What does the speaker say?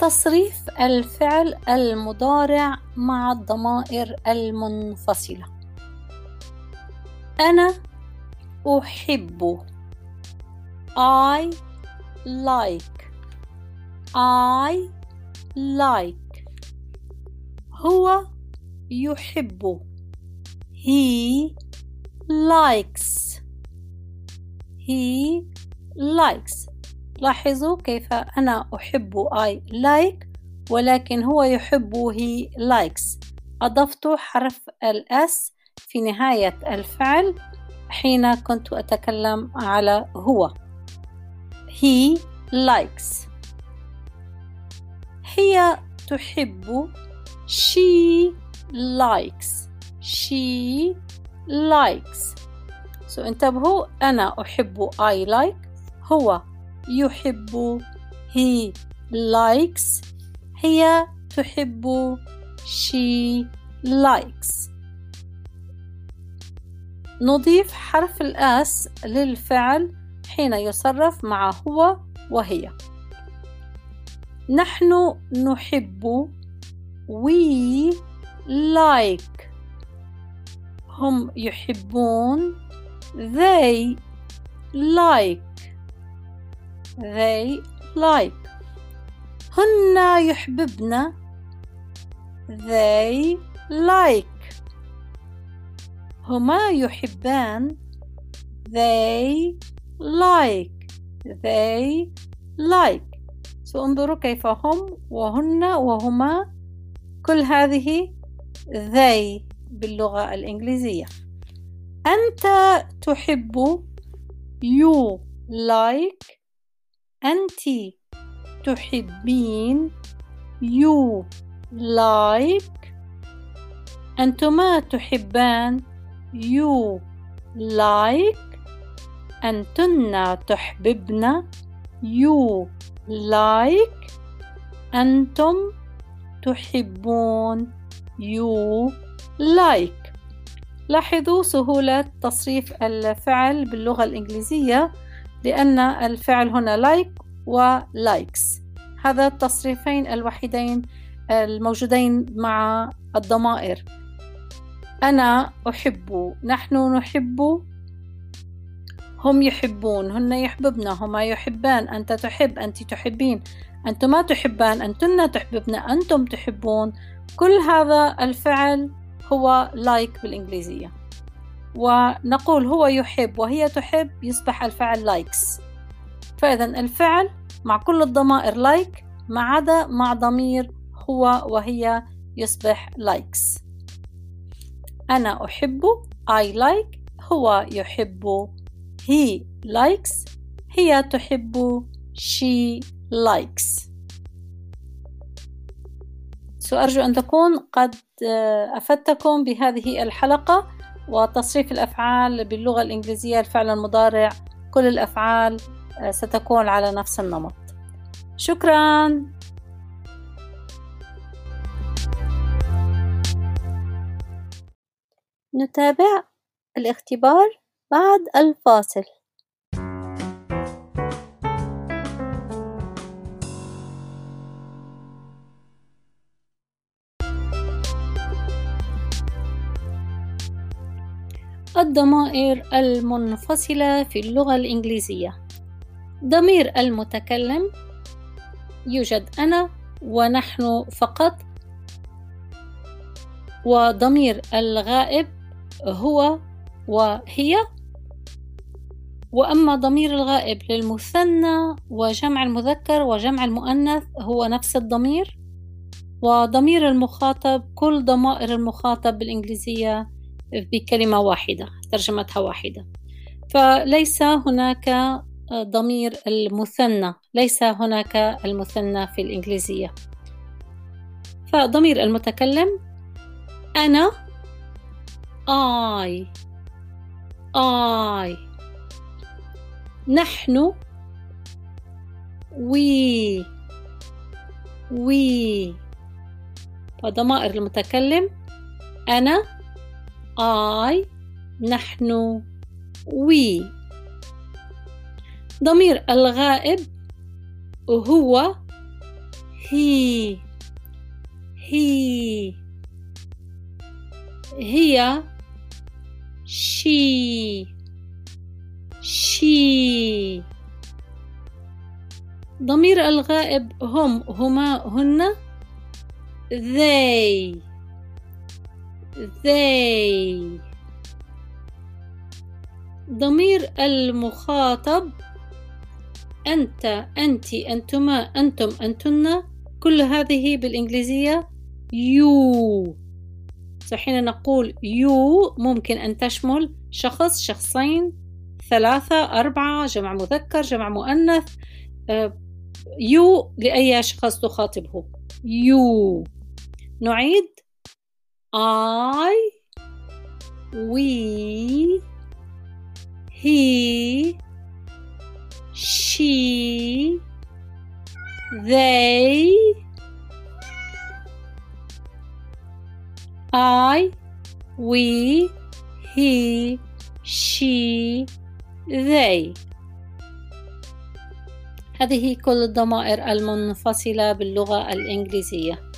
تصريف الفعل المضارع مع الضمائر المنفصلة. أنا أحب. I like. I like. هو يحب. He likes. He likes. لاحظوا كيف أنا أحب I like ولكن هو يحب he likes. أضفت حرف الأس في نهاية الفعل حين كنت أتكلم على هو. He likes. هي تحب. She likes. She likes. So انتبهوا أنا أحب I like هو يحب. He likes. هي تحب. She likes. نضيف حرف الآس للفعل حين يصرف مع هو وهي. نحن نحب. We like. هم يحبون. They like. They like هن يحببن they like. هما يحبان they like. they like. so انظروا كيف هم وهن وهما. كل هذه they باللغة الإنجليزية. أنت تحب you like أنت تحبين you like أنتما تحبان you like أنتن تحببن you like أنتم تحبون you like. لاحظوا سهولة تصريف الفعل باللغة الإنجليزية. لأن الفعل هنا like و likes. هذا التصريفين الوحيدين الموجودين مع الضمائر. أنا أحب نحن نحب هم يحبون هن يحببن هما يحبان أنت تحب أنت تحبين أنتما تحبان أنتن تحببن أنتم تحبون. كل هذا الفعل هو like بالإنجليزية. ونقول هو يحب وهي تحب يصبح الفعل likes. فإذا الفعل مع كل الضمائر like ما عدا مع ضمير هو وهي يصبح likes. أنا أحب I like هو يحب. He likes هي تحب. She likes. سأرجو أن تكون قد أفدتكم بهذه الحلقة. وتصريف الأفعال باللغة الإنجليزية الفعل المضارع كل الأفعال ستكون على نفس النمط. شكرا. نتابع الاختبار بعد الفاصل. الضمائر المنفصلة في اللغة الإنجليزية. ضمير المتكلم يوجد أنا ونحن فقط وضمير الغائب هو وهي. وأما ضمير الغائب للمثنى وجمع المذكر وجمع المؤنث هو نفس الضمير. وضمير المخاطب كل ضمائر المخاطب بالإنجليزية بكلمة واحدة ترجمتها واحدة. فليس هناك ضمير المثنى ليس هناك المثنى في الإنجليزية. فضمير المتكلم أنا I I. نحن we we. وضمائر المتكلم أنا I نحن we ضمير الغائب هو هي. هي. هي شي. شي. ضمير الغائب هم هما هن they. They ضمير المخاطب أنت أنت أنتما أنتم أنتن. كل هذه بالإنجليزية you حين نقول you ممكن أن تشمل شخص شخصين ثلاثة أربعة جمع مذكر جمع مؤنث. يو آه، لأي شخص تخاطبه. you نعيد I we he she they I we he she they. هذه كل الضمائر المنفصلة باللغة الإنجليزية.